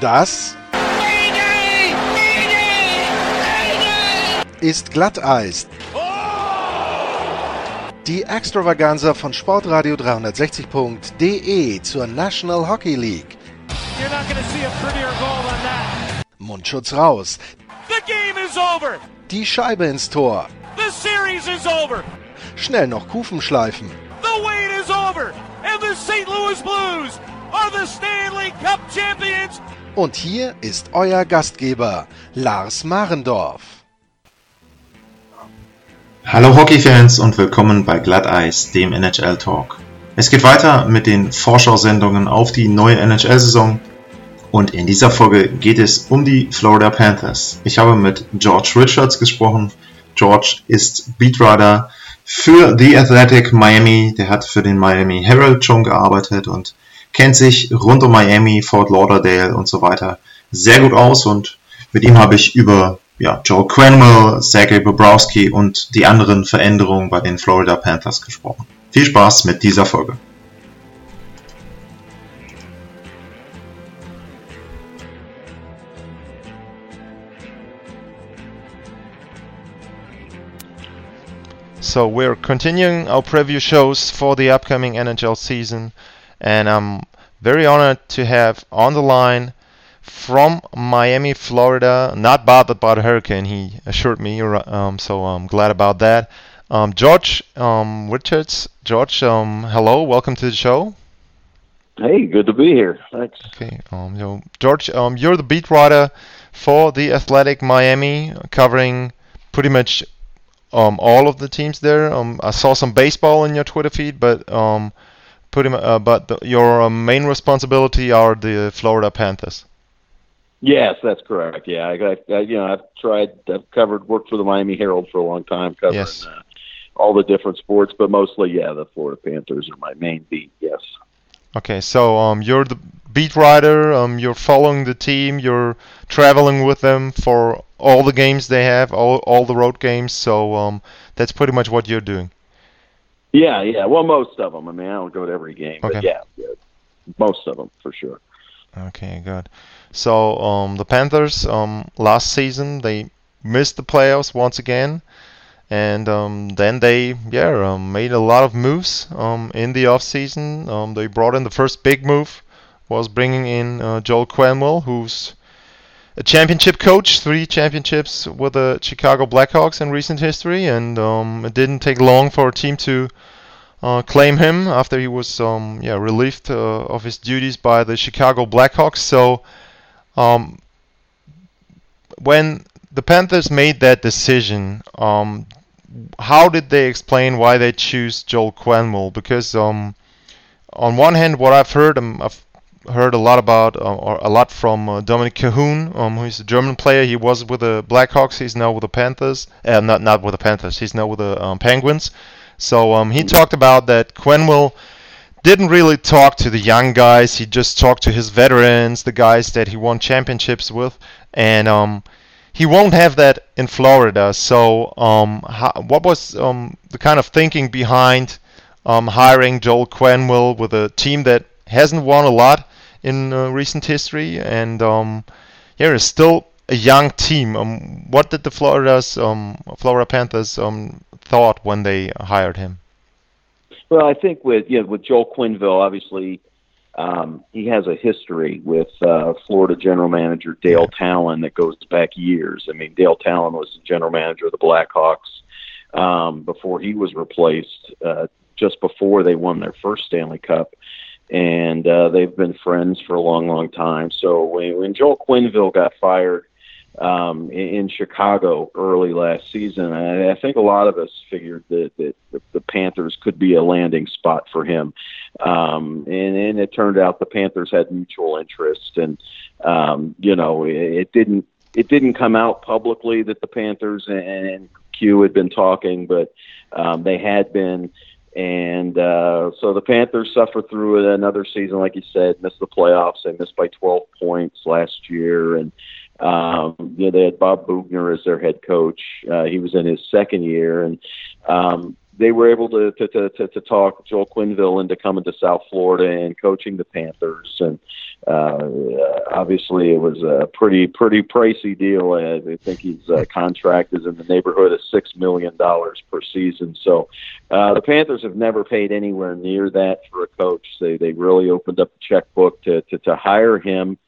Das ist Glatteis. Die Extravaganza von Sportradio 360.de zur National Hockey League. Mundschutz raus. Die Scheibe ins Tor. Schnell noch Kufen schleifen. Und hier ist euer Gastgeber, Lars Marendorf. Hallo Hockeyfans und willkommen bei Glatteis, dem NHL Talk. Es geht weiter mit den Vorschau-Sendungen auf die neue NHL-Saison und in dieser Folge geht es um die Florida Panthers. Ich habe mit George Richards gesprochen. George ist Beatwriter für The Athletic Miami. Der hat für den Miami Herald schon gearbeitet und kennt sich rund um Miami, Fort Lauderdale und so weiter sehr gut aus und mit ihm habe ich über ja, Joe Quenwell, Sergei Bobrowski und die anderen Veränderungen bei den Florida Panthers gesprochen. Viel Spaß mit dieser Folge. So we're continuing our preview shows for the upcoming NHL season, and I'm very honored to have on the line from Miami, Florida, not bothered by the hurricane. He assured me, um, so I'm glad about that. Um, George um, Richards, George, um, hello, welcome to the show. Hey, good to be here. Thanks. Okay, um, so George, um, you're the beat writer for the Athletic Miami, covering pretty much um, all of the teams there. Um, I saw some baseball in your Twitter feed, but um, pretty much, uh, but the, your uh, main responsibility are the Florida Panthers. Yes, that's correct. Yeah, I, I, you know I've tried, I've covered, worked for the Miami Herald for a long time, covering Yes. uh, all the different sports, but mostly, yeah, the Florida Panthers are my main beat. Yes. Okay, so um, you're the beat writer. Um, you're following the team. You're traveling with them for all the games they have, all all the road games. So um, that's pretty much what you're doing. Yeah, yeah. Well, most of them. I mean, I don't go to every game, but yeah, yeah, most of them for sure. Okay, good. So um, the Panthers um, last season they missed the playoffs once again, and um, then they yeah um, made a lot of moves um, in the off season. Um, they brought in the first big move was bringing in uh, Joel Quenneville, who's a championship coach, three championships with the Chicago Blackhawks in recent history, and um, it didn't take long for a team to uh, claim him after he was um, yeah relieved uh, of his duties by the Chicago Blackhawks. So um, when the Panthers made that decision, um, how did they explain why they choose Joel Quenneville? Because um, on one hand, what I've heard, um, I've heard a lot about, uh, or a lot from uh, Dominik Kahun, um, who's a German player. He was with the Blackhawks. He's now with the Panthers. Uh, not not with the Panthers. He's now with the um, Penguins. So um, he talked about that Quenneville didn't really talk to the young guys. He just talked to his veterans, the guys that he won championships with, and um, he won't have that in Florida. So, um, how, what was um, the kind of thinking behind um, hiring Joel Quenneville with a team that hasn't won a lot in uh, recent history, and um, yeah, is still a young team. Um, what did the Florida's um, Florida Panthers um, thought when they hired him? Well, I think with you know, with Joel Quenneville, obviously, um, he has a history with uh, Florida general manager Dale Tallon that goes back years. I mean, Dale Tallon was the general manager of the Blackhawks um, before he was replaced, uh, just before they won their first Stanley Cup, and uh, they've been friends for a long, long time. So when, when Joel Quenneville got fired um, in, in Chicago early last season. I, I think a lot of us figured that, that the, the Panthers could be a landing spot for him, um, and, and it turned out the Panthers had mutual interest, and um, you know it, it didn't it didn't come out publicly that the Panthers and, and Q had been talking, but um, they had been. And uh, so the Panthers suffered through another season, like you said, missed the playoffs. They missed by 12 points last year, and um, you know, they had Bob Boughner as their head coach. Uh, he was in his second year, and um, they were able to, to to, to to talk Joel Quenneville into coming to South Florida and coaching the Panthers, and uh, obviously it was a pretty pretty pricey deal. I think his uh, contract is in the neighborhood of six million dollars per season. So uh, the Panthers have never paid anywhere near that for a coach. They they really opened up the checkbook to to, to hire him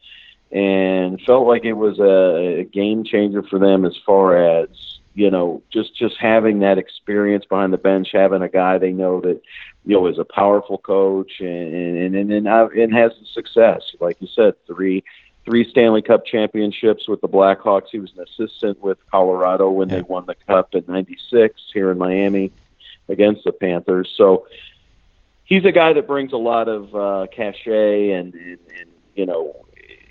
and felt like it was a game changer for them as far as you know just just having that experience behind the bench, having a guy they know that you know is a powerful coach and and and and, and has success. Like you said, three three Stanley Cup championships with the Blackhawks. He was an assistant with Colorado when they won the Cup in '96 here in Miami against the Panthers. So he's a guy that brings a lot of uh, cachet and, and, and you know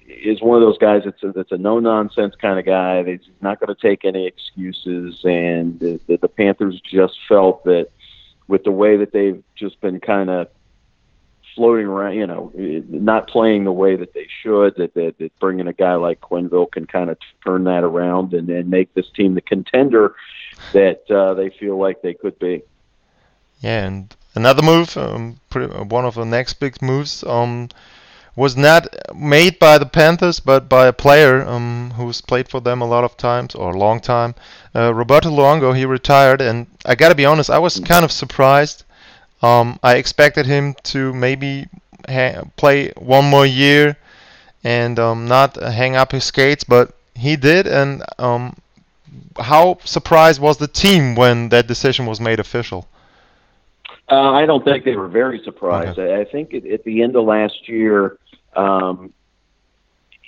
is one of those guys that's a, that's a no nonsense kind of guy. He's not going to take any excuses, and the, the, the Panthers just felt that with the way that they've just been kind of floating around, you know, not playing the way that they should, that, that, that bringing a guy like Quenneville can kind of turn that around and, and make this team the contender that uh, they feel like they could be. Yeah, and another move, um, pretty, one of the next big moves. Um, was not made by the Panthers, but by a player um, who's played for them a lot of times or a long time. Uh, Roberto Luongo, he retired, and I got to be honest, I was kind of surprised. Um, I expected him to maybe ha- play one more year and um, not hang up his skates, but he did. And um, how surprised was the team when that decision was made official? Uh, I don't think they were very surprised. Okay. I, I think at the end of last year, um,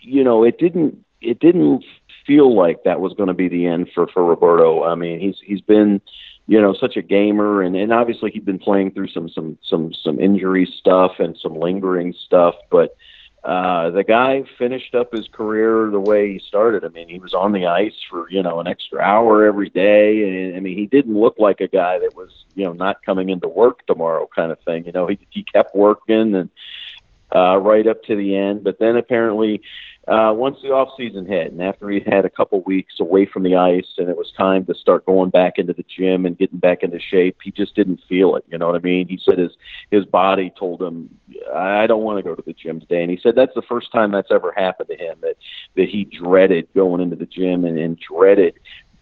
you know, it didn't it didn't feel like that was going to be the end for for Roberto. I mean, he's he's been you know such a gamer and and obviously he'd been playing through some some some some injury stuff and some lingering stuff but uh the guy finished up his career the way he started. I mean he was on the ice for you know an extra hour every day. And i mean he didn't look like a guy that was you know not coming into work tomorrow kind of thing. You know he he kept working and uh, right up to the end. But then apparently, uh, once the off season hit, and after he had a couple weeks away from the ice, and it was time to start going back into the gym and getting back into shape, he just didn't feel it. You know what I mean? He said his his body told him, "I don't want to go to the gym today." And he said that's the first time that's ever happened to him. That that he dreaded going into the gym and, and dreaded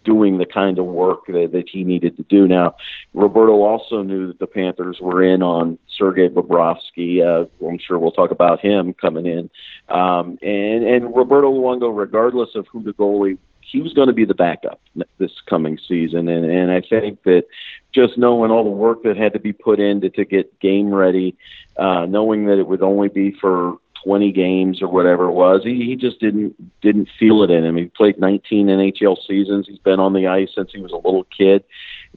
doing the kind of work that, that he needed to do. Now, Roberto also knew that the Panthers were in on Sergei Bobrovsky. Uh, I'm sure we'll talk about him coming in. Um, and, and Roberto Luongo, regardless of who the goalie he was going to be the backup this coming season, and and I think that just knowing all the work that had to be put into to get game ready, uh, knowing that it would only be for 20 games or whatever it was. He, he just didn't didn't feel it in him. He played 19 NHL seasons. He's been on the ice since he was a little kid,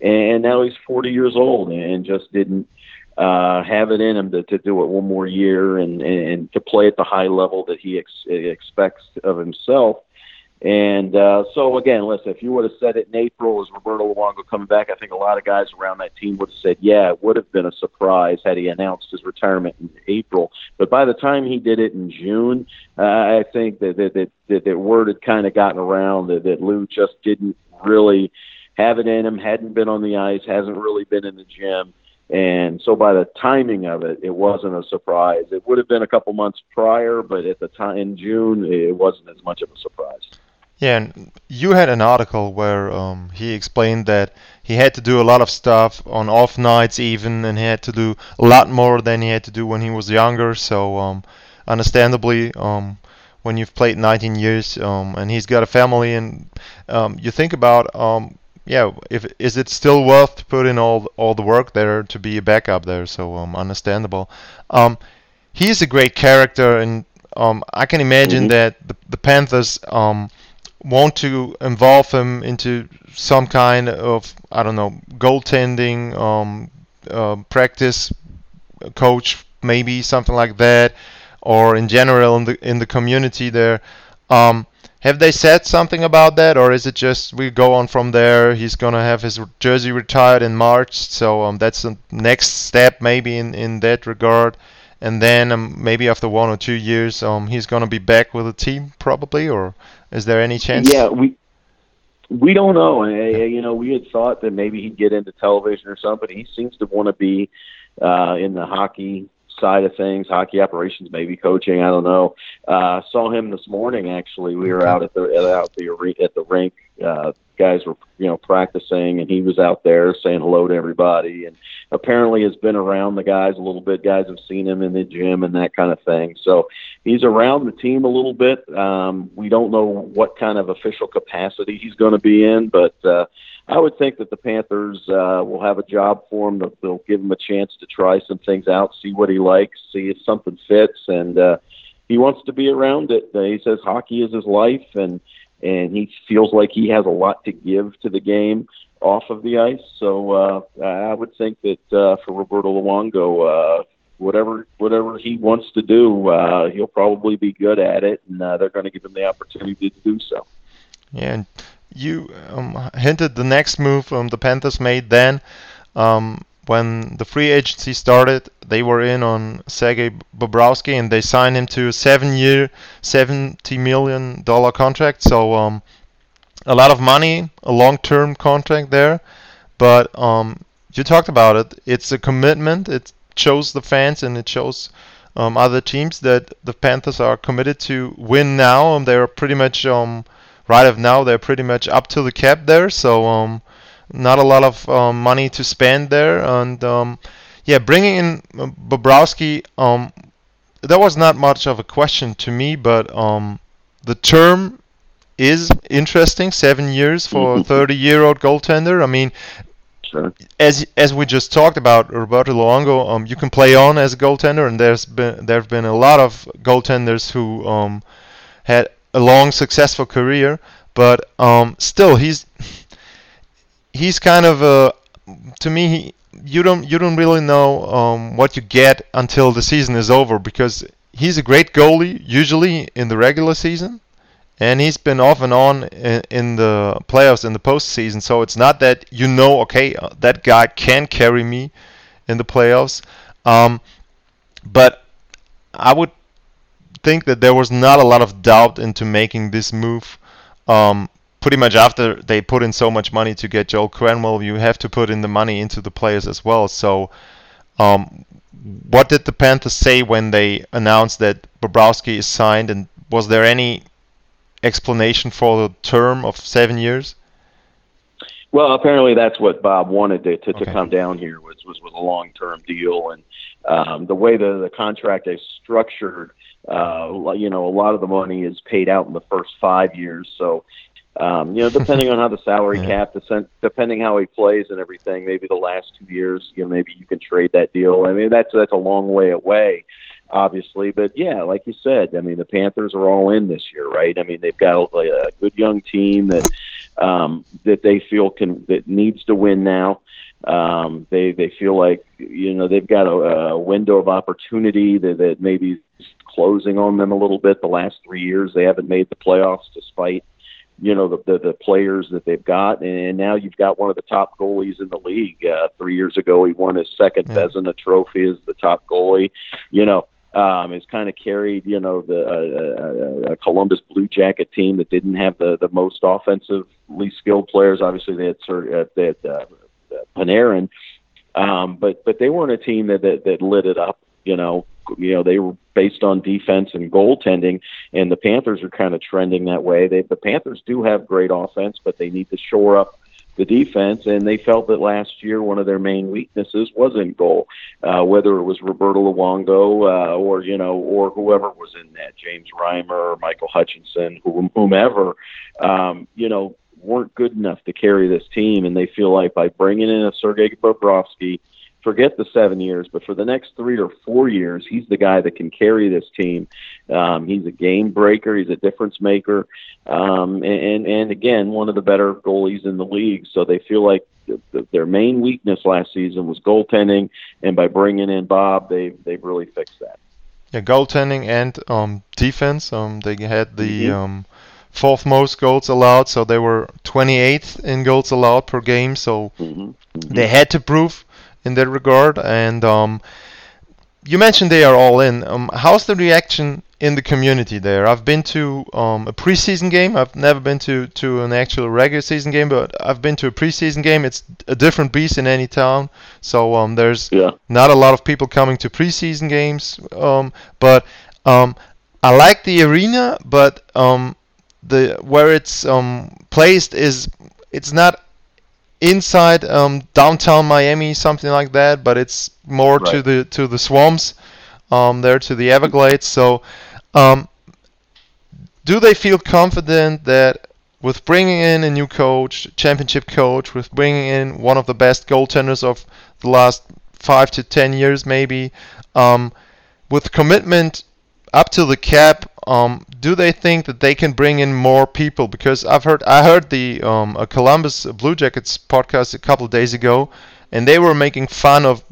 and now he's 40 years old and just didn't uh, have it in him to, to do it one more year and, and to play at the high level that he ex- expects of himself. And uh, so again, listen, if you would have said it in April, as Roberto Luongo coming back, I think a lot of guys around that team would have said, yeah, it would have been a surprise had he announced his retirement in April. But by the time he did it in June, uh, I think that that, that that that word had kind of gotten around that, that Lou just didn't really have it in him, hadn't been on the ice, hasn't really been in the gym. And so by the timing of it, it wasn't a surprise. It would have been a couple months prior, but at the time in June, it wasn't as much of a surprise. Yeah, and you had an article where um, he explained that he had to do a lot of stuff on off nights, even, and he had to do a lot more than he had to do when he was younger. So, um, understandably, um, when you've played 19 years um, and he's got a family, and um, you think about, um, yeah, if is it still worth to put in all all the work there to be a backup there? So, understandable. he's a great character, and I can imagine mm-hmm. that the, the Panthers want to involve him into some kind of I don't know goaltending um, uh, practice coach maybe something like that or in general in the in the community there. Um, have they said something about that or is it just we go on from there he's gonna have his jersey retired in March so um, that's the next step maybe in in that regard and then um, maybe after one or two years um, he's gonna be back with the team probably or is there any chance? Yeah, we We don't know. You know, we had thought that maybe he'd get into television or something. He seems to want to be uh, in the hockey side of things, hockey operations, maybe coaching. I don't know. Uh, saw him this morning. Actually, we were out at the out the at the rink. Uh, guys were you know practicing, and he was out there saying hello to everybody. And apparently, has been around the guys a little bit. Guys have seen him in the gym and that kind of thing. So he's around the team a little bit. Um, we don't know what kind of official capacity he's going to be in, but. Uh, I would think that the Panthers uh, will have a job for him. They'll, they'll give him a chance to try some things out, see what he likes, see if something fits, and uh, he wants to be around it. Uh, he says hockey is his life, and and he feels like he has a lot to give to the game off of the ice. So uh, I would think that uh, for Roberto Luongo, uh, whatever whatever he wants to do, uh, he'll probably be good at it, and uh, they're going to give him the opportunity to do so. Yeah, you um, hinted the next move um, the Panthers made then. Um, when the free agency started, they were in on Sergei Bobrovsky and they signed him to a seven-year, seventy million dollar contract. So um, a lot of money, a long-term contract there. But um, you talked about it. It's a commitment. It shows the fans and it shows um, other teams that the Panthers are committed to win now. Um, they're pretty much um, right of now they're pretty much up to the cap there, so um, not a lot of um, money to spend there. And um, yeah, bringing in uh, Bobrovsky, um, that was not much of a question to me, but um, the term is interesting. Seven years for a 30-year-old goaltender. I mean, Sure. As as we just talked about Roberto Luongo, um, you can play on as a goaltender, and there's been there've been a lot of goaltenders who um, had a long successful career, but um, still he's he's kind of a to me he, you don't you don't really know um, what you get until the season is over because he's a great goalie usually in the regular season and he's been off and on in, the playoffs in the postseason so it's not that you know okay uh, that guy can carry me in the playoffs. Um, but I would think that there was not a lot of doubt into making this move. Um, pretty much after they put in so much money to get Joel Quenneville, you have to put in the money into the players as well. So, um, what did the Panthers say when they announced that Bobrovsky is signed, and was there any explanation for the term of seven years? Well, apparently that's what Bob wanted to, to, okay. to come down here was was with a long term deal, and um, the way the the contract is structured uh, you know, a lot of the money is paid out in the first five years. So, um, you know, depending on how the salary yeah. cap, depending how he plays and everything, maybe the last two years, you know, maybe you can trade that deal. I mean, that's that's a long way away, obviously. But yeah, like you said, I mean, the Panthers are all in this year, right? I mean, they've got a, a good young team that um, that they feel can that needs to win now. Um, they they feel like you know they've got a, a window of opportunity that, that maybe closing on them a little bit. The last three years they haven't made the playoffs despite you know the, the the players that they've got, and now you've got one of the top goalies in the league. Uh, three years ago, he won his second yeah. Vezina Trophy as the top goalie. You know, um, has kind of carried, you know, the uh, uh, uh, Columbus Blue Jacket team that didn't have the the most offensively skilled players. Obviously, they had uh, they had uh, Panarin, um, but but they weren't a team that, that that lit it up. You know, you know they were based on defense and goaltending, and the Panthers are kind of trending that way. They the Panthers do have great offense, but they need to shore up the defense, and they felt that last year one of their main weaknesses was in goal, uh, whether it was Roberto Luongo uh, or you know or whoever was in that, James Reimer, Michael Hutchinson, whomever. Um, you know, weren't good enough to carry this team, and they feel like by bringing in a Sergei Bobrovsky, forget the seven years, but for the next three or four years, he's the guy that can carry this team. Um, he's a game breaker. He's a difference maker, um, and and again, one of the better goalies in the league. So they feel like the, the, their main weakness last season was goaltending, and by bringing in Bob, they they've really fixed that. Yeah, goaltending and um, defense. Um, they had the mm-hmm. um, fourth most goals allowed, so they were 28th in goals allowed per game. So mm-hmm. Mm-hmm. they had to prove in that regard. And um, you mentioned they are all in. Um, how's the reaction in the community there. I've been to um, a preseason game. I've never been to, to an actual regular season game, but I've been to a preseason game. It's a different beast in any town. So um, there's Yeah. not a lot of people coming to preseason games. Um, but um, I like the arena, but um, the where it's um, placed is it's not inside um, downtown Miami, something like that, but it's more to the to the swamps, um, there to the Everglades. So, um, do they feel confident that with bringing in a new coach, championship coach, with bringing in one of the best goaltenders of the last five to ten years, maybe, um, with commitment up to the cap, um, do they think that they can bring in more people? Because I've heard I heard the um, Columbus Blue Jackets podcast a couple of days ago, and they were making fun of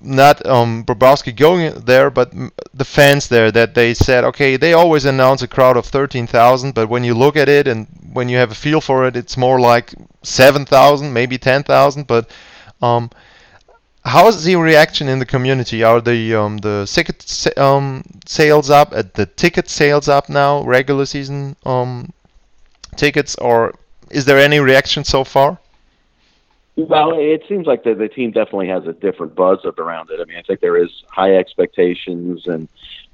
not um, Bobrovsky going there, but the fans there. That they said, okay, they always announce a crowd of thirteen thousand, but when you look at it and when you have a feel for it, it's more like seven thousand, maybe ten thousand. But um, how is the reaction in the community? Are the um, the ticket sa- um, sales up? Uh, the ticket sales up now? Regular season um, tickets, or is there any reaction so far? Well, it seems like the the team definitely has a different buzz around it. I mean, I think there is high expectations, and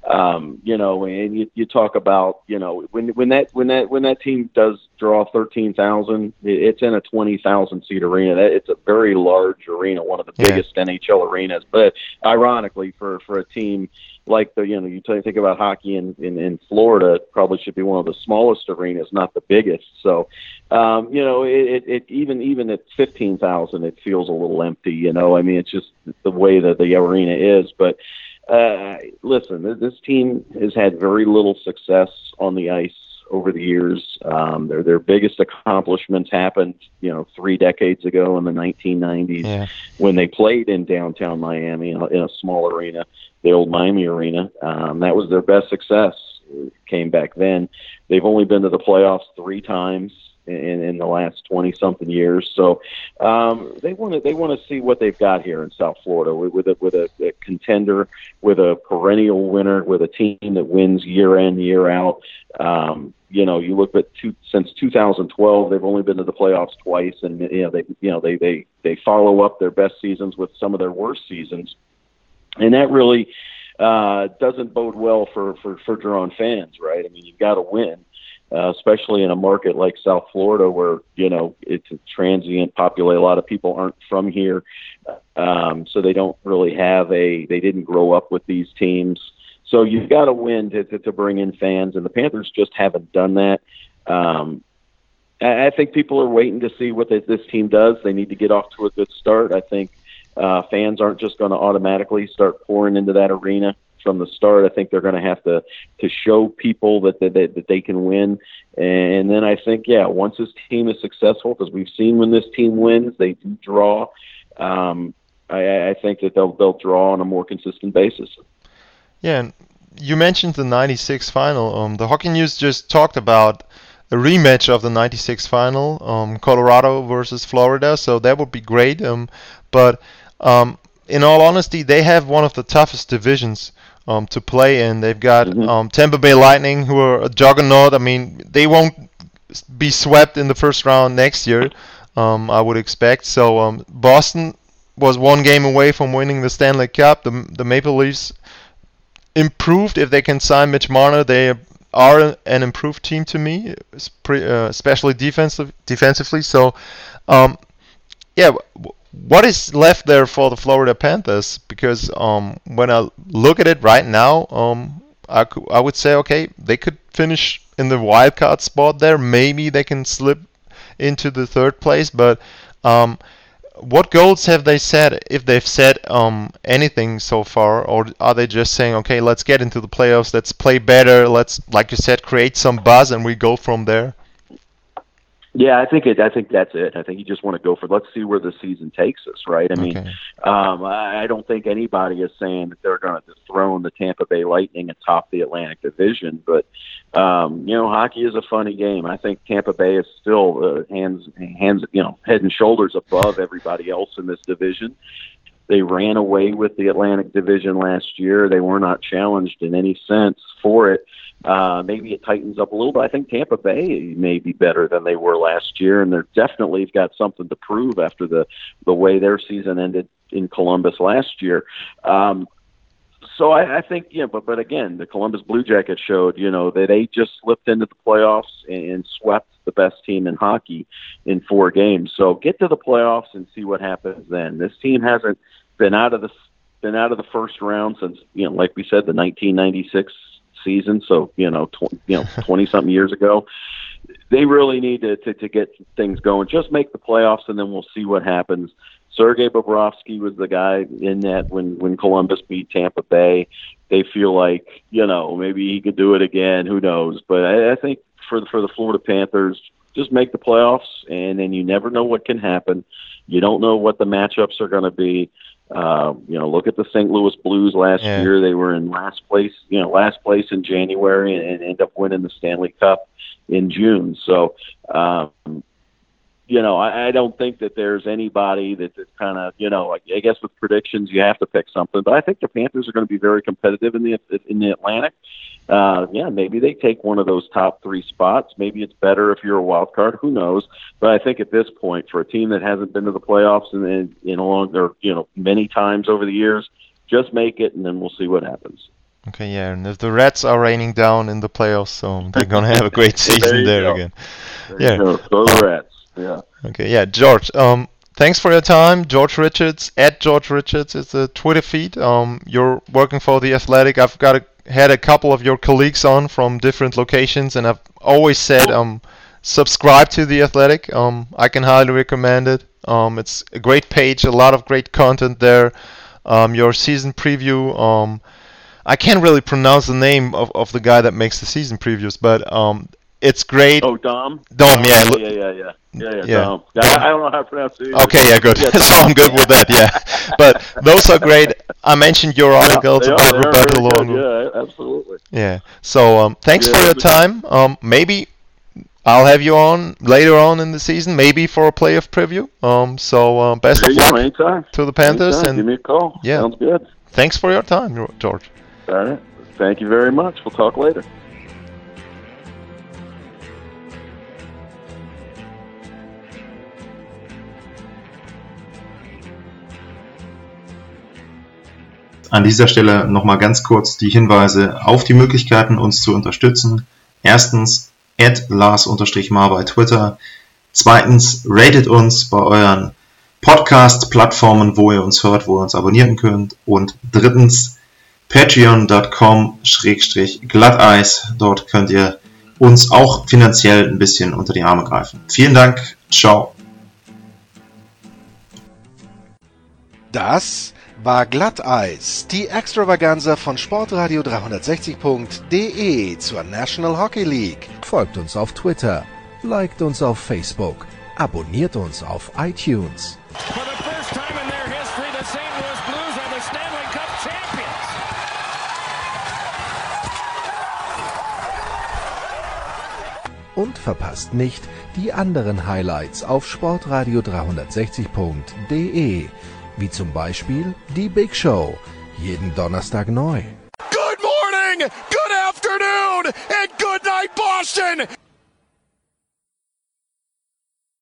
um, you know, and you, you talk about you know when when that when that when that team does draw thirteen thousand, it's in a twenty thousand seat arena. That it's a very large arena, one of the Yeah. biggest NHL arenas. But ironically, for for a team like the you know you think about hockey in, in in Florida, it probably should be one of the smallest arenas, not the biggest. So um, you know, it, it, it even even at fifteen thousand, it feels a little empty. You know, I mean, it's just the way that the arena is. But uh, listen, this team has had very little success on the ice over the years. Um, their their biggest accomplishments happened, you know, three decades ago in the 1990s Yeah. when they played in downtown Miami in a, in a small arena, the old Miami Arena. Um, that was their best success. It came back then. They've only been to the playoffs three times in, in the last twenty something years. So um, they want to they want to see what they've got here in South Florida with, with a with a, a contender, with a perennial winner, with a team that wins year in year out. Um, you know, you look at two, since 2012, they've only been to the playoffs twice, and you know they you know they they they follow up their best seasons with some of their worst seasons, and that really uh, doesn't bode well for for for drawn fans, right? I mean, you've got to win, uh, especially in a market like South Florida, where you know it's a transient populate. A lot of people aren't from here, um, so they don't really have a. They didn't grow up with these teams, so you've got to win to, to to bring in fans, and the Panthers just haven't done that. Um, I I think people are waiting to see what this, this team does. They need to get off to a good start. I think uh, fans aren't just going to automatically start pouring into that arena from the start. I think they're going to have to to show people that that, that that they can win. And then I think, yeah, once this team is successful, because we've seen when this team wins, they do draw. Um, I, I think that they'll they'll draw on a more consistent basis. Yeah, you mentioned the 96 final. Um, the Hockey News just talked about a rematch of the 96 final, um, Colorado versus Florida, so that would be great. Um, but um, in all honesty, they have one of the toughest divisions um, to play in. They've got Mhm. um, Tampa Bay Lightning, who are a juggernaut. I mean, they won't be swept in the first round next year, um, I would expect. So um, Boston was one game away from winning the Stanley Cup. The, the Maple Leafs improved if they can sign Mitch Marner. They are an improved team to me, uh, especially defensive defensively. So, um, yeah, what is left there for the Florida Panthers? Because um, when I look at it right now, um, I, cou- I would say okay, they could finish in the wild card spot there. Maybe they can slip into the third place, but um, what goals have they set? If they've set um, anything so far, or are they just saying, okay, let's get into the playoffs, let's play better, let's, like you said, create some buzz, and we go from there? Yeah, I think it. I think that's it. I think you just want to go for. Let's see where the season takes us. Right. I mean, Okay. um, I I don't think anybody is saying that they're going to dethrone the Tampa Bay Lightning atop the Atlantic Division, but um, you know, hockey is a funny game. I think Tampa Bay is still uh, hands, hands, you know, head and shoulders above everybody else in this division. They ran away with the Atlantic Division last year. They were not challenged in any sense for it. Uh, maybe it tightens up a little, but I think Tampa Bay may be better than they were last year, and they're definitely got something to prove after the the way their season ended in Columbus last year. Um, so I, I think, yeah, but but again, the Columbus Blue Jackets showed, you know, that they just slipped into the playoffs and, and swept the best team in hockey in four games. So get to the playoffs and see what happens then. This team hasn't been out of the been out of the first round since you know, like we said, the 1996 season. So you know, tw- you know, 20 something years ago. They really need to, to to get things going. Just make the playoffs, and then we'll see what happens. Sergei Bobrovsky was the guy in that when when Columbus beat Tampa Bay. They feel like you know maybe he could do it again. Who knows? But I, I think for the, for the Florida Panthers, just make the playoffs, and then you never know what can happen. You don't know what the matchups are going to be. Uh, you know, look at the St. Louis Blues last Yeah. year. They were in last place, you know, last place in January and, and end up winning the Stanley Cup in June. So, um, you know, I, I don't think that there's anybody that, that's kind of, you know, I, I guess with predictions you have to pick something. But I think the Panthers are going to be very competitive in the in the Atlantic. Uh, yeah, maybe they take one of those top three spots. Maybe it's better if you're a wild card. Who knows? But I think at this point, for a team that hasn't been to the playoffs in in, in a long or you know many times over the years, just make it, and then we'll see what happens. Okay, yeah, and if the Reds are raining down in the playoffs, so they're gonna have a great season you there again. There Yeah. go. Go the Rats. Yeah. Okay, yeah, George. Um, thanks for your time, George Richards. At George Richards is the Twitter feed. Um, you're working for the Athletic. I've got a, had a couple of your colleagues on from different locations, and I've always said um, subscribe to the Athletic. Um, I can highly recommend it. Um, it's a great page, a lot of great content there. Um, your season preview. Um, I can't really pronounce the name of, of the guy that makes the season previews, but um, it's great. Oh, Dom. Dom, yeah, Yeah, yeah, yeah, yeah, yeah, yeah. Yeah. Dom. I, I don't know how to pronounce it. either. Okay, yeah, good. Yeah, so I'm good with that, yeah. But those are great. I mentioned your articles are- about Roberto. Luongo. Yeah, absolutely. Yeah. So um, thanks Yeah, for your time. Um, maybe I'll have you on later on in the season, maybe for a playoff preview. Um, so um, best There of luck Anytime. to the Panthers, Anytime. Give and me a call. Yeah. Sounds good. thanks for your time, George. All right. Thank you very much. We'll talk later. An dieser Stelle nochmal ganz kurz die Hinweise auf die Möglichkeiten, uns zu unterstützen. Erstens, at Lars-Mar bei Twitter. Zweitens, ratet uns bei euren Podcast-Plattformen, wo ihr uns hört, wo ihr uns abonnieren könnt. Und drittens, patreon.com-glatteis. Dort könnt ihr uns auch finanziell ein bisschen unter die Arme greifen. Vielen Dank. Ciao. Das war Glatteis, die Extravaganza von Sportradio 360.de zur National Hockey League. Folgt uns auf Twitter, liked uns auf Facebook, abonniert uns auf iTunes. For the first time in their history, the St. Louis Blues are the Stanley Cup champions. Und verpasst nicht die anderen Highlights auf sportradio 360.de, wie zum Beispiel die Big Show, jeden Donnerstag neu. Good morning, good afternoon, and good night, Boston.